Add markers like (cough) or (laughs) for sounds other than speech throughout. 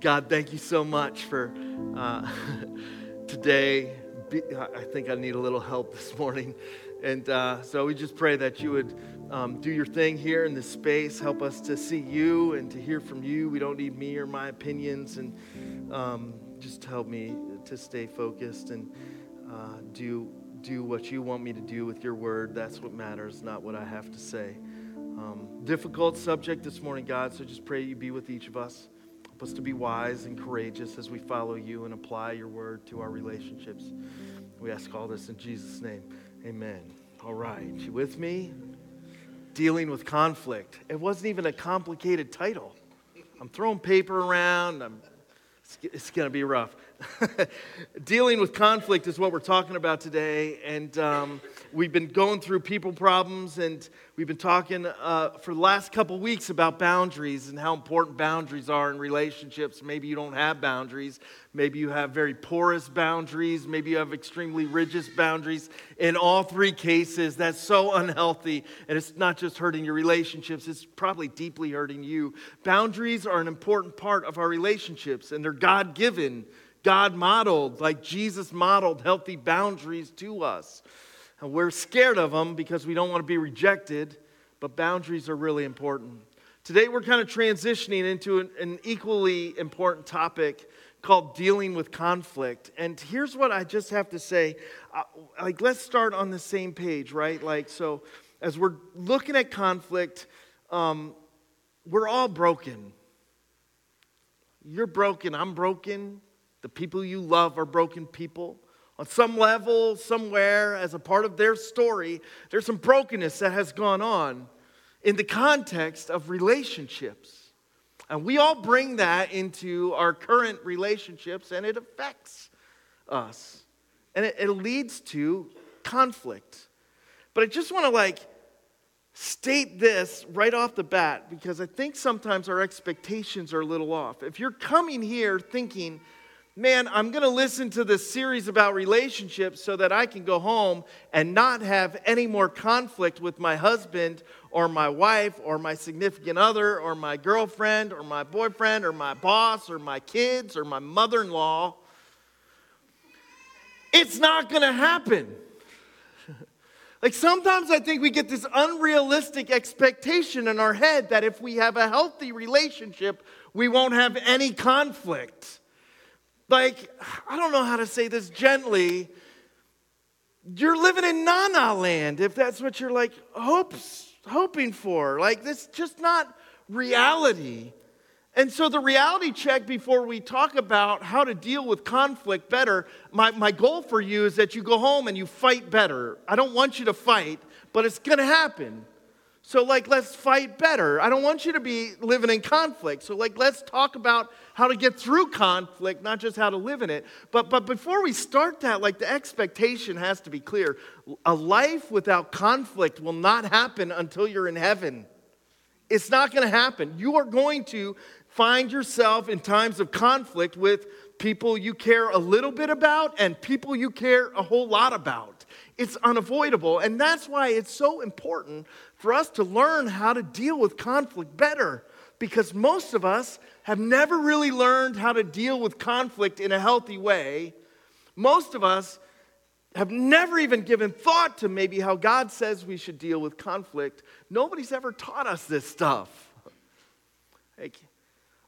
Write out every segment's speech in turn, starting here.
God, thank you so much for uh, (laughs) today. I think I need a little help this morning. And uh, so we just pray that you would um, do your thing here in this space. Help us to see you and to hear from you. We don't need me or my opinions. And um, just help me to stay focused and uh, do, do what you want me to do with your word. That's what matters, not what I have to say. Um, difficult subject this morning, God, so just pray you be with each of us. Help us to be wise and courageous as we follow you and apply your word to our relationships. We ask all this in Jesus' name. Amen. All right. You with me? Dealing with conflict. It wasn't even a complicated title. I'm throwing paper around. I'm, it's going to be rough. (laughs) Dealing with conflict is what we're talking about today. And um, we've been going through people problems, and we've been talking uh, for the last couple weeks about boundaries and how important boundaries are in relationships. Maybe you don't have boundaries. Maybe you have very porous boundaries. Maybe you have extremely rigid boundaries. In all three cases, that's so unhealthy. And it's not just hurting your relationships, it's probably deeply hurting you. Boundaries are an important part of our relationships, and they're God given. God modeled, like Jesus modeled healthy boundaries to us. And we're scared of them because we don't want to be rejected, but boundaries are really important. Today, we're kind of transitioning into an, an equally important topic called dealing with conflict. And here's what I just have to say uh, like, let's start on the same page, right? Like, so as we're looking at conflict, um, we're all broken. You're broken, I'm broken, the people you love are broken people. On some level, somewhere, as a part of their story, there's some brokenness that has gone on in the context of relationships. And we all bring that into our current relationships, and it affects us. And it, it leads to conflict. But I just want to like state this right off the bat because I think sometimes our expectations are a little off. If you're coming here thinking, man, I'm going to listen to this series about relationships so that I can go home and not have any more conflict with my husband or my wife or my significant other or my girlfriend or my boyfriend or my boss or my kids or my mother in law. It's not going to happen. (laughs) like sometimes I think we get this unrealistic expectation in our head that if we have a healthy relationship, we won't have any conflict like, I don't know how to say this gently. You're living in Nana land if that's what you're like hopes, hoping for. Like, this just not reality. And so, the reality check before we talk about how to deal with conflict better, my, my goal for you is that you go home and you fight better. I don't want you to fight, but it's gonna happen. So, like, let's fight better. I don't want you to be living in conflict. So, like, let's talk about how to get through conflict, not just how to live in it. But, but before we start that, like, the expectation has to be clear. A life without conflict will not happen until you're in heaven. It's not going to happen. You are going to find yourself in times of conflict with people you care a little bit about and people you care a whole lot about. It's unavoidable. And that's why it's so important for us to learn how to deal with conflict better because most of us have never really learned how to deal with conflict in a healthy way. Most of us have never even given thought to maybe how God says we should deal with conflict. Nobody's ever taught us this stuff. Like,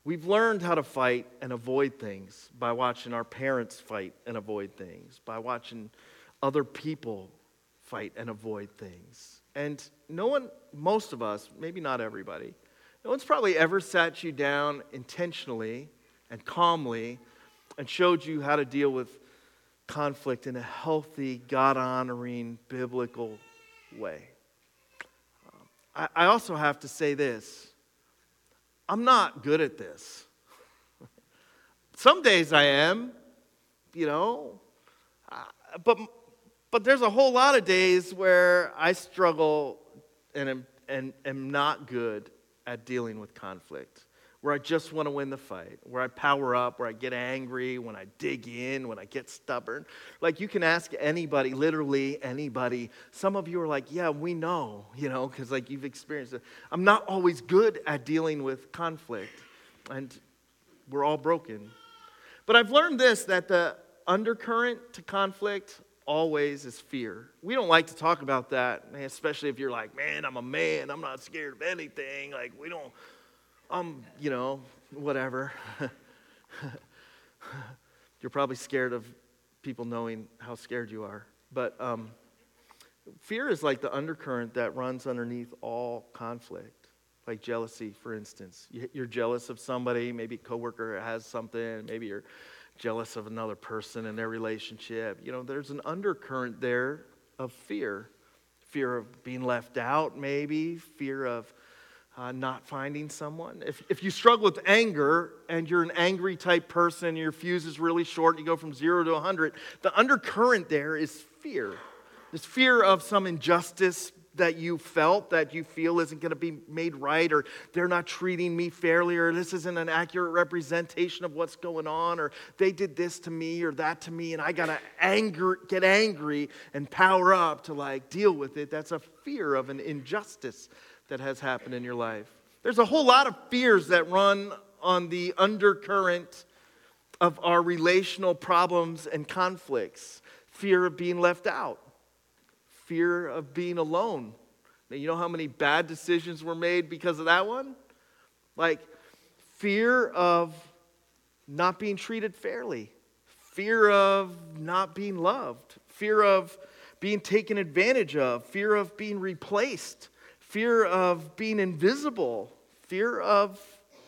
we've learned how to fight and avoid things by watching our parents fight and avoid things, by watching other people fight and avoid things. And no one, most of us, maybe not everybody, no one's probably ever sat you down intentionally and calmly and showed you how to deal with conflict in a healthy, God honoring, biblical way. Um, I, I also have to say this I'm not good at this. (laughs) Some days I am, you know, uh, but but there's a whole lot of days where I struggle and am, and am not good at dealing with conflict, where I just want to win the fight, where I power up, where I get angry, when I dig in, when I get stubborn. Like you can ask anybody, literally anybody. Some of you are like, yeah, we know, you know, because like you've experienced it. I'm not always good at dealing with conflict. And We're all broken. But I've learned this that the undercurrent to conflict always is fear. We don't like to talk about that, especially if you're like, man, I'm a man, I'm not scared of anything. Like, we don't, I'm, you know, whatever. (laughs) you're probably scared of people knowing how scared you are. But um, fear is like the undercurrent that runs underneath all conflict, like jealousy, for instance. You're jealous of somebody, maybe a coworker has something, maybe you're jealous of another person and their relationship. You know, there's an undercurrent there of fear fear of being left out, maybe, fear of uh, not finding someone. If, if you struggle with anger and you're an angry type person, your fuse is really short, you go from zero to 100, the undercurrent there is fear. This fear of some injustice that you felt that you feel isn't going to be made right, or they're not treating me fairly, or this isn't an accurate representation of what's going on, or they did this to me or that to me, and I got to anger, get angry and power up to like deal with it. That's a fear of an injustice that has happened in your life. There's a whole lot of fears that run on the undercurrent of our relational problems and conflicts fear of being left out fear of being alone. You know how many bad decisions were made because of that one? Like fear of not being treated fairly, fear of not being loved, fear of being taken advantage of, fear of being replaced, fear of being invisible, fear of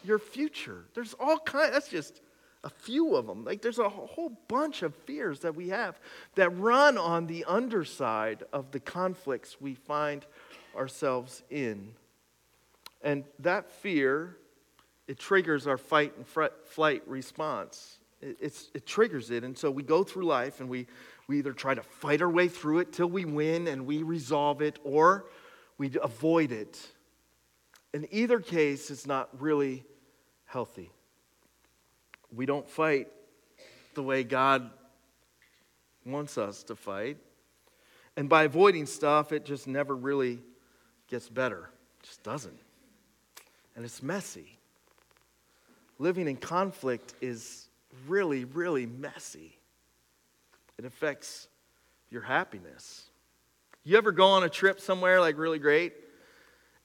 your future. There's all kinds, that's just a few of them. Like there's a whole bunch of fears that we have that run on the underside of the conflicts we find ourselves in. And that fear, it triggers our fight and flight response. It, it triggers it. And so we go through life and we, we either try to fight our way through it till we win and we resolve it, or we avoid it. In either case, it's not really healthy we don't fight the way God wants us to fight. And by avoiding stuff, it just never really gets better. It just doesn't. And it's messy. Living in conflict is really, really messy. It affects your happiness. You ever go on a trip somewhere like really great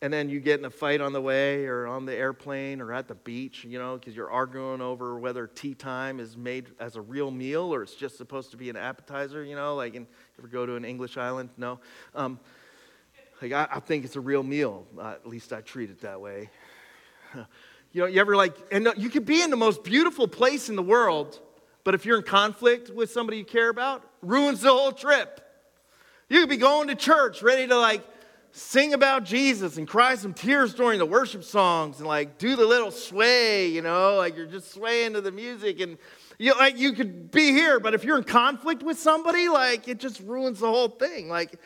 and then you get in a fight on the way or on the airplane or at the beach, you know, because you're arguing over whether tea time is made as a real meal or it's just supposed to be an appetizer, you know, like you ever go to an English island? No. Um, like, I, I, think it's a real meal. Uh, at least I treat it that way. (laughs) you know, you ever like, and you could be in the most beautiful place in the world, but if you're in conflict with somebody you care about, ruins the whole trip. You could be going to church ready to like sing about Jesus and cry some tears during the worship songs and like do the little sway, you know, like you're just swaying to the music and you like you could be here, but if you're in conflict with somebody, like it just ruins the whole thing. Like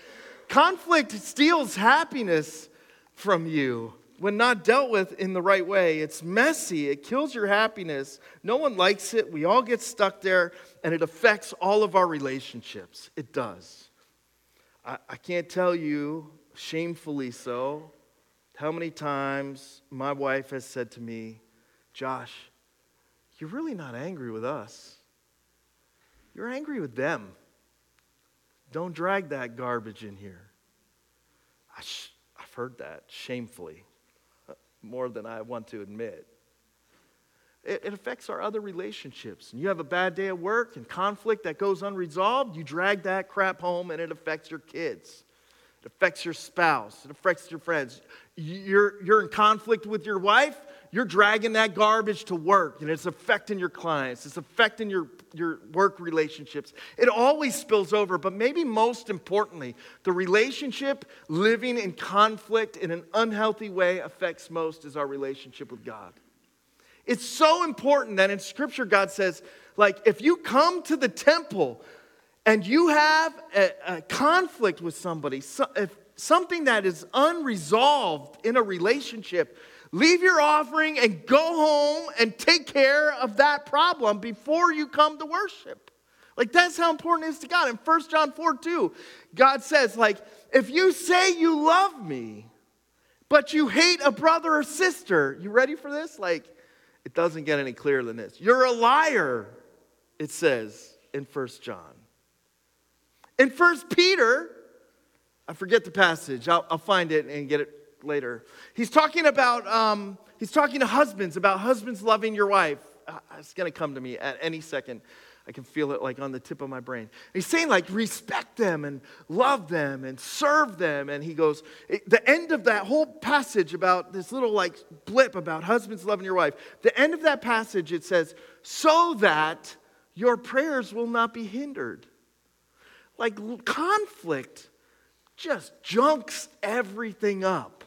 conflict steals happiness from you when not dealt with in the right way. It's messy, it kills your happiness. No one likes it. We all get stuck there, and it affects all of our relationships. It does. I can't tell you shamefully so, how many times my wife has said to me, Josh, you're really not angry with us. You're angry with them. Don't drag that garbage in here. I have heard that shamefully, uh, more than I want to admit. It, it affects our other relationships. And you have a bad day at work and conflict that goes unresolved, you drag that crap home and it affects your kids. It affects your spouse. It affects your friends. You're, you're in conflict with your wife. You're dragging that garbage to work, and it's affecting your clients. It's affecting your, your work relationships. It always spills over, but maybe most importantly, the relationship living in conflict in an unhealthy way affects most is our relationship with God. It's so important that in Scripture, God says, like, if you come to the temple and you have a, a conflict with somebody, so, if something that is unresolved in a relationship, leave your offering and go home and take care of that problem before you come to worship. Like that's how important it is to God. In 1 John 4 2, God says, like, if you say you love me, but you hate a brother or sister, you ready for this? Like, It doesn't get any clearer than this. You're a liar, it says in First John. In First Peter, I forget the passage. I'll, I'll, find it and get it later. He's talking about, um, he's talking to husbands, about husbands loving your wife. Uh, it's going to come to me at any second. I can feel it like on the tip of my brain. He's saying, like, respect them and love them and serve them. And he goes, the end of that whole passage about this little, like, blip about husbands loving your wife, the end of that passage, it says, so that your prayers will not be hindered. Like, conflict just junks everything up.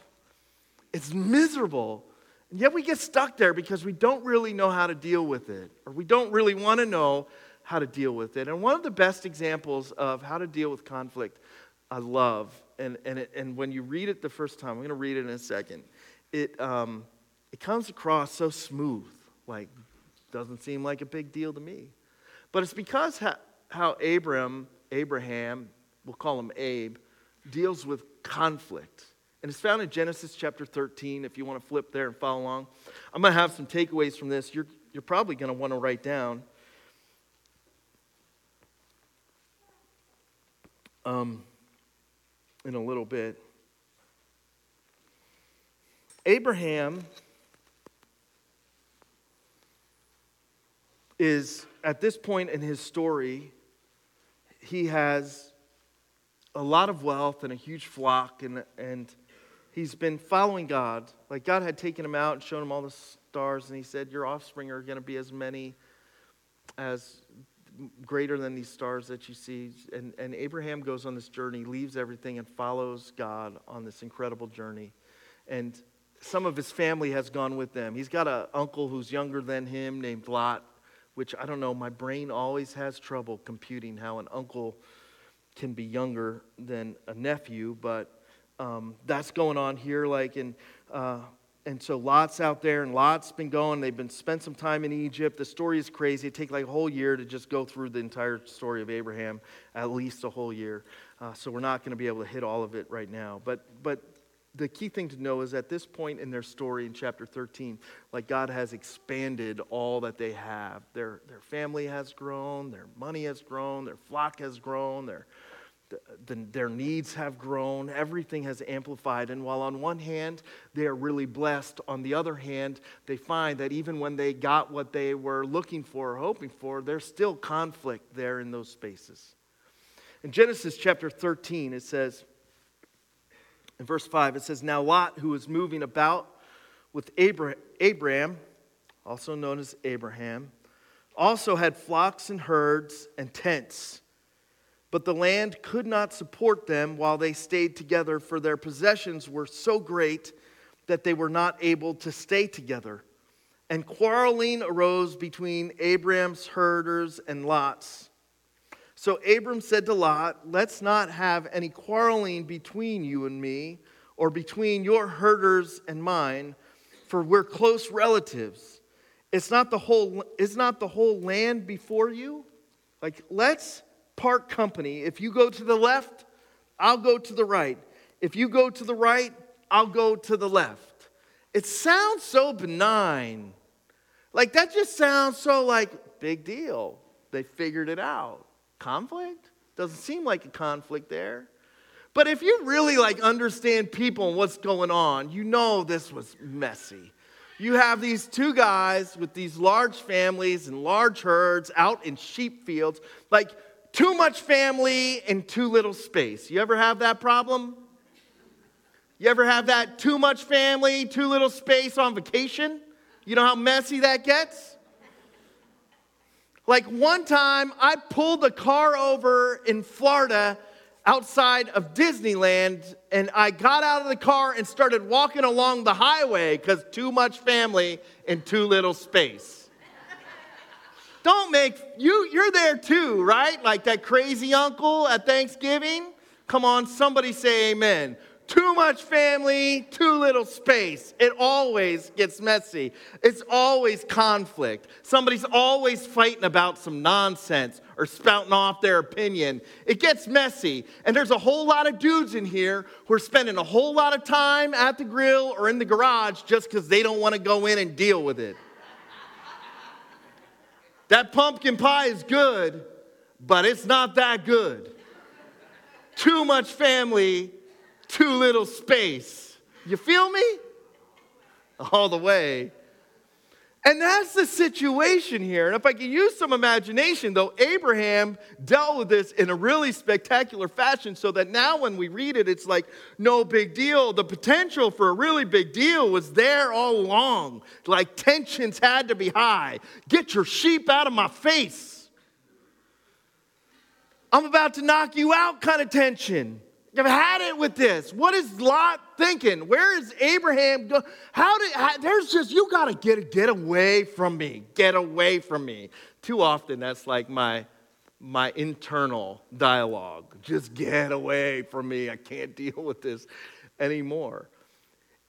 It's miserable. And yet we get stuck there because we don't really know how to deal with it, or we don't really want to know how to deal with it. And one of the best examples of how to deal with conflict, I love, and, and, it, and when you read it the first time, I'm going to read it in a second, it, um, it comes across so smooth, like, doesn't seem like a big deal to me. But it's because how, how Abram, Abraham, we'll call him Abe, deals with conflict. And it's found in Genesis chapter 13, if you want to flip there and follow along. I'm going to have some takeaways from this. You're, you're probably going to want to write down. um, in a little bit. Abraham is, at this point in his story, he has a lot of wealth and a huge flock, and, and he's been following God. Like God had taken him out and shown him all the stars, and he said, Your offspring are going to be as many as greater than these stars that you see. And, and Abraham goes on this journey, leaves everything, and follows God on this incredible journey. And some of his family has gone with them. He's got an uncle who's younger than him named Lot, which I don't know, my brain always has trouble computing how an uncle can be younger than a nephew, but um, that's going on here. Like, in. uh, and so Lot's out there, and Lot's been going. They've been spent some time in Egypt. The story is crazy. It takes like a whole year to just go through the entire story of Abraham, at least a whole year. Uh, so we're not going to be able to hit all of it right now. But but the key thing to know is at this point in their story in chapter 13, like God has expanded all that they have. Their their family has grown, their money has grown, their flock has grown, their the, their needs have grown, everything has amplified. And while on one hand they are really blessed, on the other hand, they find that even when they got what they were looking for or hoping for, there's still conflict there in those spaces. In Genesis chapter 13, it says, in verse 5, it says, Now Lot, who was moving about with Abraham, also known as Abraham, also had flocks and herds and tents but the land could not support them while they stayed together, for their possessions were so great that they were not able to stay together. And quarreling arose between Abram's herders and Lot's. So Abram said to Lot, Let's not have any quarreling between you and me, or between your herders and mine, for we're close relatives. It's not the whole, is not the whole land before you? Like, let's part company. If you go to the left, I'll go to the right. If you go to the right, I'll go to the left. It sounds so benign. Like that just sounds so like big deal. They figured it out. Conflict? Doesn't seem like a conflict there. But if you really like understand people and what's going on, you know this was messy. You have these two guys with these large families and large herds out in sheep fields. Like too much family and too little space. You ever have that problem? You ever have that too much family, too little space on vacation? You know how messy that gets? Like one time, I pulled a car over in Florida outside of Disneyland, and I got out of the car and started walking along the highway because too much family and too little space. Don't make you you're there too, right? Like that crazy uncle at Thanksgiving. Come on, somebody say amen. Too much family, too little space. It always gets messy. It's always conflict. Somebody's always fighting about some nonsense or spouting off their opinion. It gets messy. And there's a whole lot of dudes in here who are spending a whole lot of time at the grill or in the garage just because they don't want to go in and deal with it. That pumpkin pie is good, but it's not that good. Too much family, too little space. You feel me? All the way. And that's the situation here. And if I can use some imagination, though, Abraham dealt with this in a really spectacular fashion so that now when we read it, it's like no big deal. The potential for a really big deal was there all along. Like tensions had to be high. Get your sheep out of my face. I'm about to knock you out, kind of tension. I've had it with this. What is Lot thinking? Where is Abraham? Go- how did how, there's just you got to get get away from me. Get away from me. Too often that's like my my internal dialogue. Just get away from me. I can't (laughs) deal with this anymore.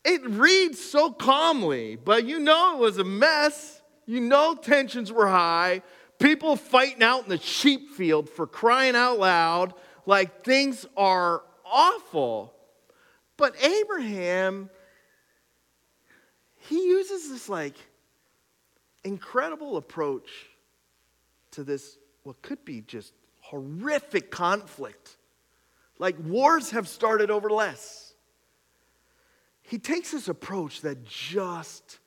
It reads so calmly, but you know it was a mess. You know tensions were high. People fighting out in the sheep field for crying out loud like things are awful. But Abraham, he uses this like incredible approach to this, what could be just horrific conflict. Like wars have started over less. He takes this approach that just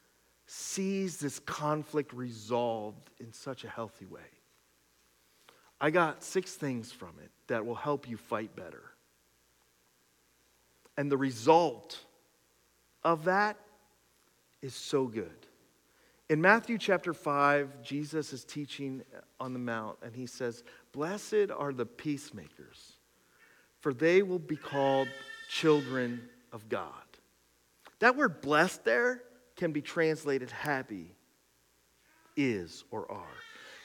sees this conflict resolved in such a healthy way. I got six things from it that will help you fight better. And the result of that is so good. In Matthew chapter 5, Jesus is teaching on the Mount, and he says, Blessed are the peacemakers, for they will be called children of God. That word blessed there can be translated happy, is, or are.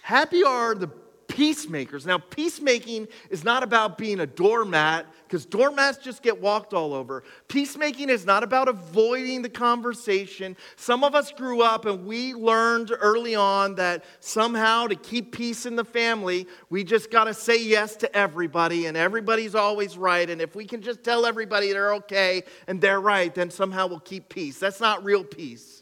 Happy are the peacemakers. Now, peacemaking is not about being a doormat, because doormats just get walked all over. Peacemaking is not about avoiding the conversation. Some of us grew up and we learned early on that somehow to keep peace in the family, we just got to say yes to everybody, and everybody's always right. And if we can just tell everybody they're okay and they're right, then somehow we'll keep peace. That's not real peace.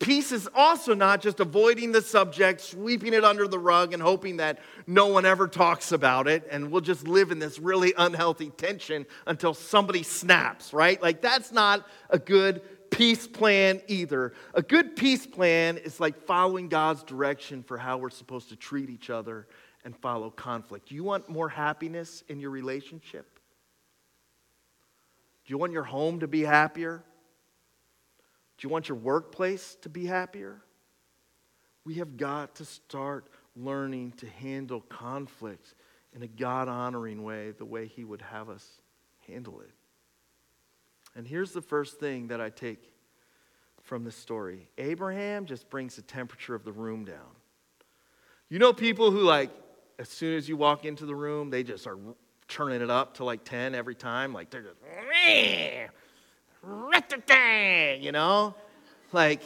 Peace is also not just avoiding the subject, sweeping it under the rug, and hoping that no one ever talks about it, and we'll just live in this really unhealthy tension until somebody snaps, right? Like, that's not a good peace plan either. A good peace plan is like following God's direction for how we're supposed to treat each other and follow conflict. Do you want more happiness in your relationship? Do you want your home to be happier? Do you want your workplace to be happier? We have got to start learning to handle conflict in a God honoring way, the way He would have us handle it. And here's the first thing that I take from this story Abraham just brings the temperature of the room down. You know, people who, like, as soon as you walk into the room, they just are turning it up to like 10 every time. Like, they're just, you know? Like,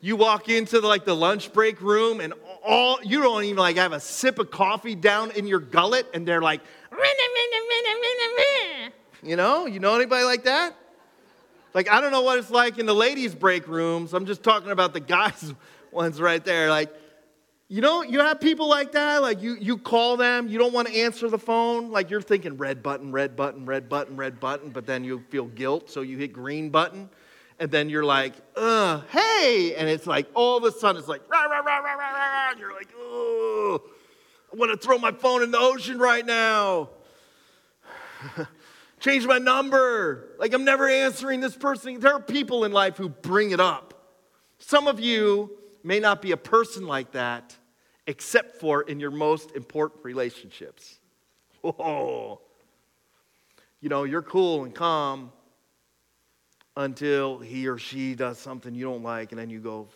you walk into the, like the lunch break room and all you don't even like have a sip of coffee down in your gullet and they're like you know? You know anybody like that? Like i don't know what it's like in the ladies break rooms. I'm just talking about the guys (laughs) ones right there. Like you know you have people like that like you you call them you don't want to answer the phone like you're thinking red button red button red button red button but then you feel guilt so you hit green button and then you're like, uh, hey, and it's like all of a sudden it's like, rah, rah, rah, rah, rah, rah, and you're like, oh, I want to throw my phone in the ocean right now. (sighs) Change my number. Like I'm never answering this person. There are people in life who bring it up. Some of you may not be a person like that, except for in your most important relationships. (laughs) Oh, you know, you're cool and calm until he or she does something you don't like, and then you go,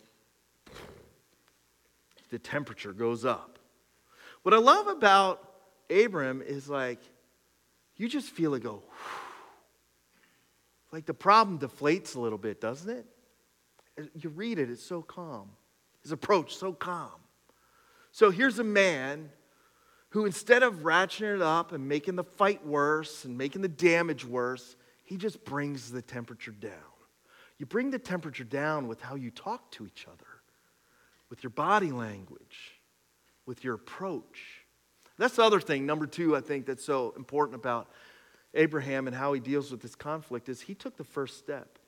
the temperature goes up. What I love about Abram is like, you just feel it go, (sighs) like the problem deflates a little bit, doesn't it? You read it, it's so calm. His approach, so calm. So here's a man who, instead of ratcheting it up and making the fight worse and making the damage worse, he just brings the temperature down. You bring the temperature down with how you talk to each other, with your body language, with your approach. That's the other thing, number two, I think that's so important about Abraham and how he deals with this conflict is he took the first step.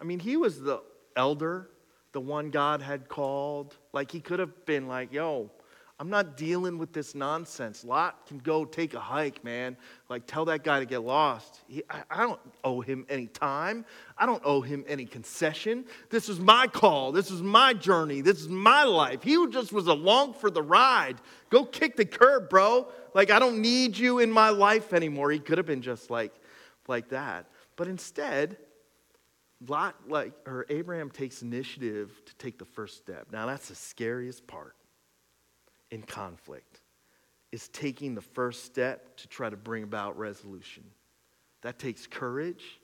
I mean, he was the elder, the one God had called. Like he could have been like, yo, I'm not dealing with this nonsense. Lot can go take a hike, man. Like, tell that guy to get lost. He, I, I, don't owe him any time. I don't owe him any concession. This is my call. This is my journey. This is my life. He just was along for the ride. Go kick the curb, bro. Like, I don't need you in my life anymore. He could have been just like, like that. But instead, Lot, like, or Abraham takes initiative to take the first step. Now, that's the scariest part in conflict is taking the first step to try to bring about resolution. That takes courage.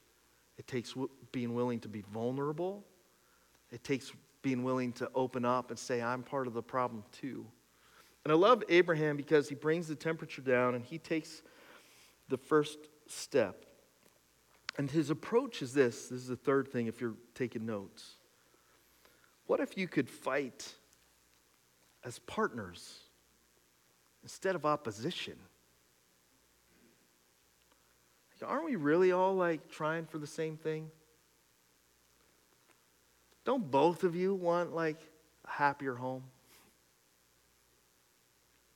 It takes w- being willing to be vulnerable. It takes being willing to open up and say, I'm part of the problem too. And I love Abraham because he brings the temperature down and he takes the first step. And his approach is this this is the third thing if you're taking notes. What if you could fight as partners instead of opposition. Aren't we really all like trying for the same thing? Don't both of you want like a happier home?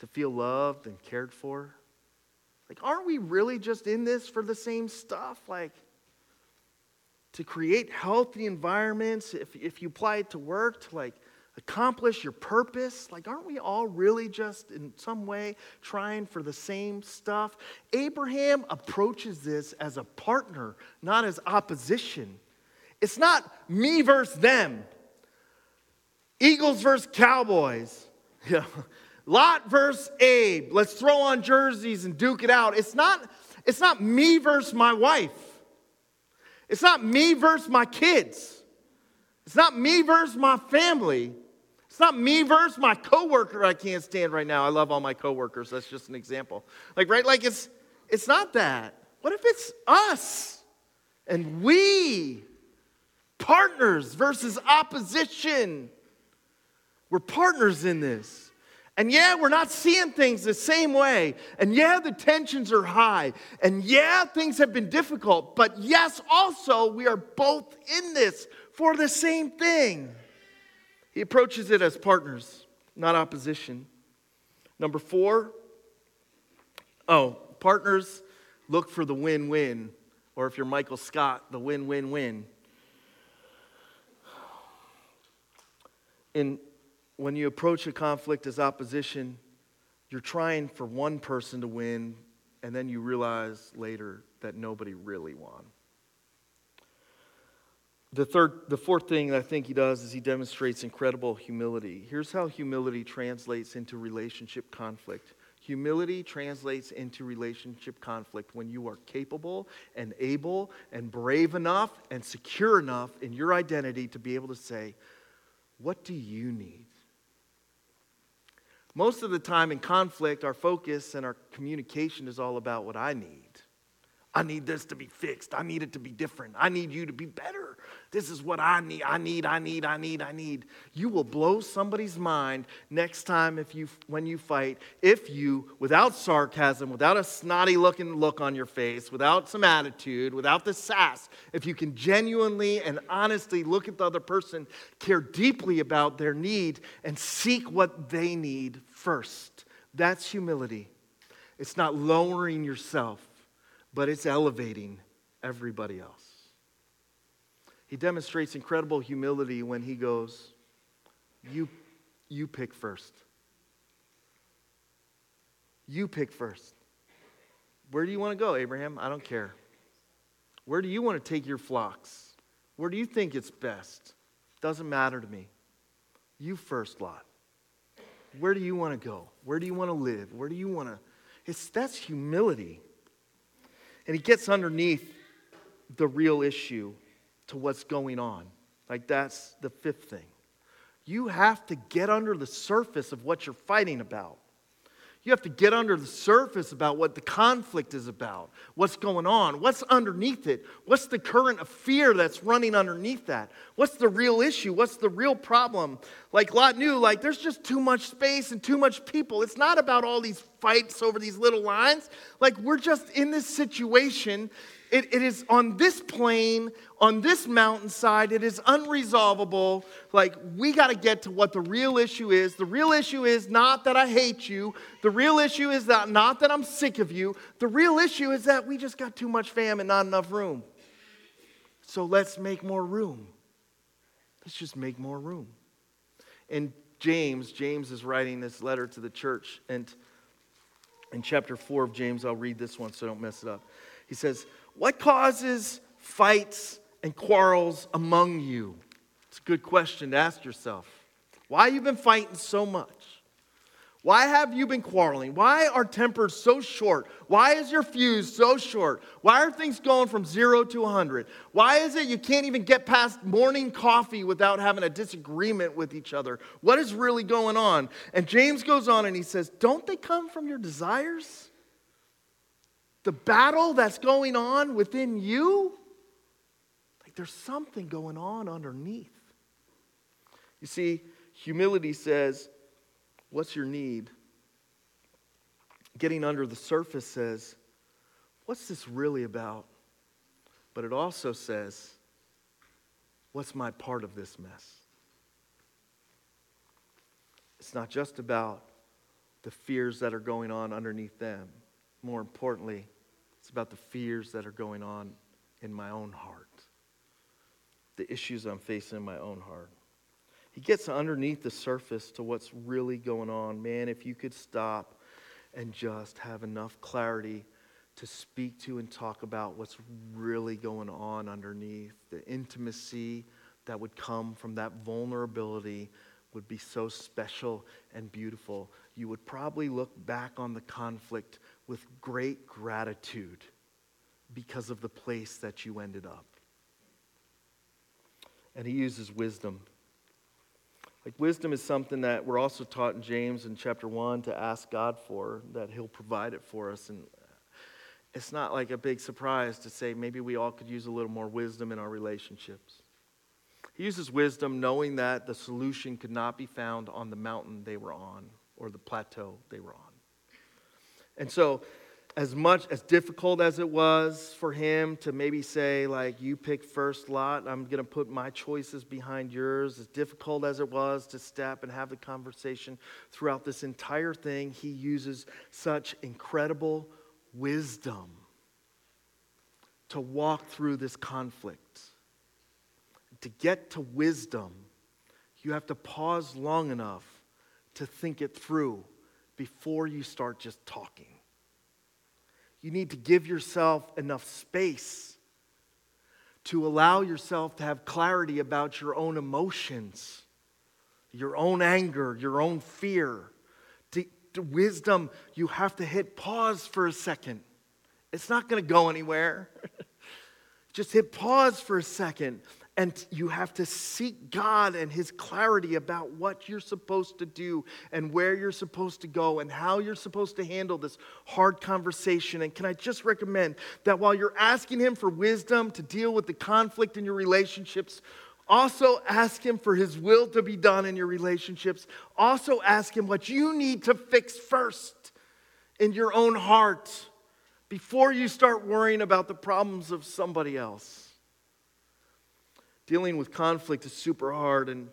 To feel loved and cared for? Like, aren't we really just in this for the same stuff? Like, to create healthy environments, if, if you apply it to work, to like accomplish your purpose? Like, aren't we all really just in some way trying for the same stuff? Abraham approaches this as a partner, not as opposition. It's not me versus them, Eagles versus Cowboys. (laughs) Yeah. Lot versus Abe. Let's throw on jerseys and duke it out. It's not, it's not me versus my wife. It's not me versus my kids. It's not me versus my family. It's not me versus my coworker I can't stand right now. I love all my coworkers. That's just an example. Like, right? Like it's it's not that. What if it's us and we partners versus opposition? We're partners in this. And yeah, we're not seeing things the same way. And yeah, the tensions are high. And yeah, things have been difficult. But yes, also, we are both in this for the same thing. He approaches it as partners, not opposition. Number four, oh, partners look for the win win, or if you're Michael Scott, the win win win. In, when you approach a conflict as opposition, you're trying for one person to win, and then you realize later that nobody really won. The third, the fourth thing that I think he does is he demonstrates incredible humility. Here's how humility translates into relationship conflict. Humility translates into relationship conflict when you are capable and able and brave enough and secure enough in your identity to be able to say, What do you need? Most of the time in conflict, our focus and our communication is all about what I need. I need this to be fixed. I need it to be different. I need you to be better. This is what I need. I need, I need, I need, I need. You will blow somebody's mind next time if you when you fight if you without sarcasm, without a snotty looking look on your face, without some attitude, without the sass, if you can genuinely and honestly look at the other person, care deeply about their need and seek what they need first. That's humility. It's not lowering yourself, but it's elevating everybody else. He demonstrates incredible humility when he goes, You, you pick first. You pick first. Where do you want to go, Abraham? I don't care. Where do you want to take your flocks? Where do you think it's best? Doesn't matter to me. You first, Lot. Where do you want to go? Where do you want to live? Where do you want to? It's, that's humility. And he gets underneath the real issue to what's going on. Like, that's the fifth thing. You have to get under the surface of what you're fighting about. You have to get under the surface about what the conflict is about, what's going on, what's underneath it, what's the current of fear that's running underneath that, what's the real issue, what's the real problem. Like Lot knew, like there's just too much space and too much people. It's not about all these fights over these little lines. Like we're just in this situation. It, it is on this plain, on this mountainside, it is unresolvable. Like we got to get to what the real issue is. The real issue is not that I hate you. The real issue is that not that I'm sick of you. The real issue is that we just got too much fam and not enough room. So let's make more room. Let's just make more room. And James, James is writing this letter to the church. And in chapter 4 of James, I'll read this one so don't mess it up. He says, What causes fights and quarrels among you? It's a good question to ask yourself. Why have you been fighting so much? Why have you been quarreling? Why are tempers so short? Why is your fuse so short? Why are things going from zero to 100? Why is it you can't even get past morning coffee without having a disagreement with each other? What is really going on? And James goes on and he says, Don't they come from your desires? The battle that's going on within you? Like there's something going on underneath. You see, humility says, What's your need? Getting under the surface says, What's this really about? But it also says, What's my part of this mess? It's not just about the fears that are going on underneath them. More importantly, it's about the fears that are going on in my own heart, the issues I'm facing in my own heart. He gets underneath the surface to what's really going on. Man, if you could stop and just have enough clarity to speak to and talk about what's really going on underneath, the intimacy that would come from that vulnerability would be so special and beautiful. You would probably look back on the conflict with great gratitude because of the place that you ended up. And he uses wisdom. Like wisdom is something that we're also taught in James in chapter 1 to ask God for, that He'll provide it for us. And it's not like a big surprise to say maybe we all could use a little more wisdom in our relationships. He uses wisdom knowing that the solution could not be found on the mountain they were on or the plateau they were on. And so as much as difficult as it was for him to maybe say like you pick first lot i'm going to put my choices behind yours. As difficult as it was to step and have the conversation throughout this entire thing he uses such incredible wisdom to walk through this conflict. To get to wisdom you have to pause long enough to think it through before you start just talking you need to give yourself enough space to allow yourself to have clarity about your own emotions, your own anger, your own fear. To, to wisdom, you have to hit pause for a second. It's not going to go anywhere. (laughs) Just hit pause for a second and you have to seek God and His clarity about what you're supposed to do and where you're supposed to go and how you're supposed to handle this hard conversation. And can I just recommend that while you're asking Him for wisdom to deal with the conflict in your relationships, also ask Him for His will to be done in your relationships. Also ask Him what you need to fix first in your own heart before you start worrying about the problems of somebody else. Dealing with conflict is super hard, and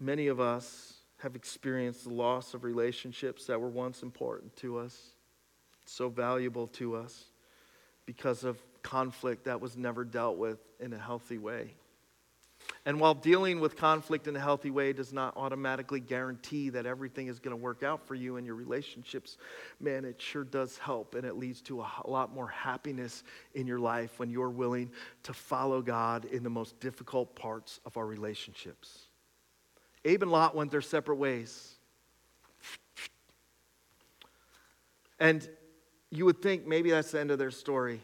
many of us have experienced the loss of relationships that were once important to us, so valuable to us, because of conflict that was never dealt with in a healthy way. And while dealing with conflict in a healthy way does not automatically guarantee that everything is going to work out for you and your relationships, man, it sure does help. And it leads to a lot more happiness in your life when you're willing to follow God in the most difficult parts of our relationships. Abe and Lot went their separate ways. And you would think maybe that's the end of their story.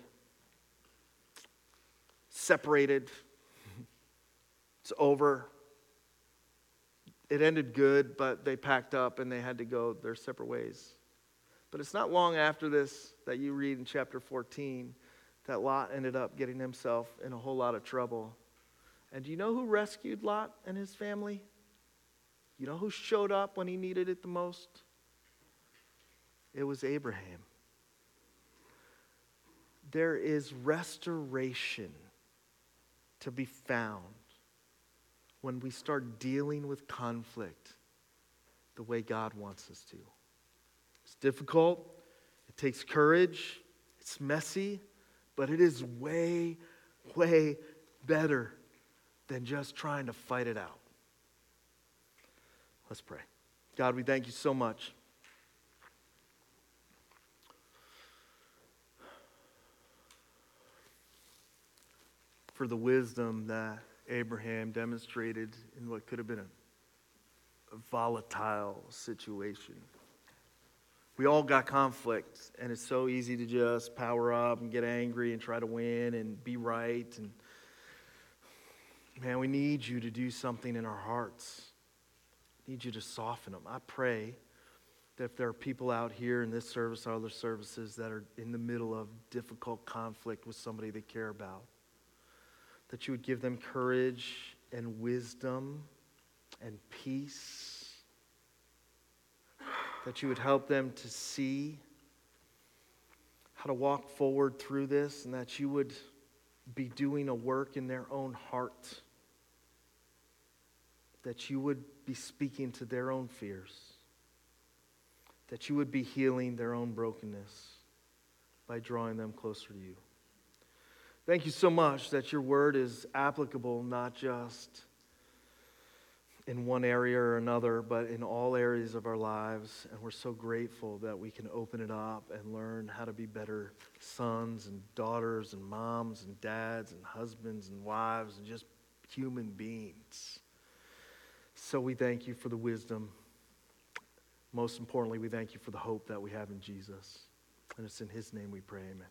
Separated it's over. It ended good, but they packed up and they had to go their separate ways. But it's not long after this that you read in chapter 14 that Lot ended up getting himself in a whole lot of trouble. And do you know who rescued Lot and his family? You know who showed up when he needed it the most? It was Abraham. There is restoration to be found when we start dealing with conflict the way God wants us to. It's difficult, it takes courage, it's messy, but it is way, way better than just trying to fight it out. Let's pray. God, we thank you so much. For the wisdom that Abraham demonstrated in what could have been a, volatile situation. We all got conflict, and it's so easy to just power up and get angry and try to win and be right. And man, we need you to do something in our hearts. I need you to soften them. I pray that if there are people out here in this service or other services that are in the middle of difficult conflict with somebody they care about, that you would give them courage and wisdom and peace, that you would help them to see how to walk forward through this, and that you would be doing a work in their own heart, that you would be speaking to their own fears, that you would be healing their own brokenness by drawing them closer to you. Thank you so much that your word is applicable not just in one area or another, but in all areas of our lives. And we're so grateful that we can open it up and learn how to be better sons and daughters and moms and dads and husbands and wives and just human beings. So we thank you for the wisdom. Most importantly, we thank you for the hope that we have in Jesus. And it's in his name we pray, amen.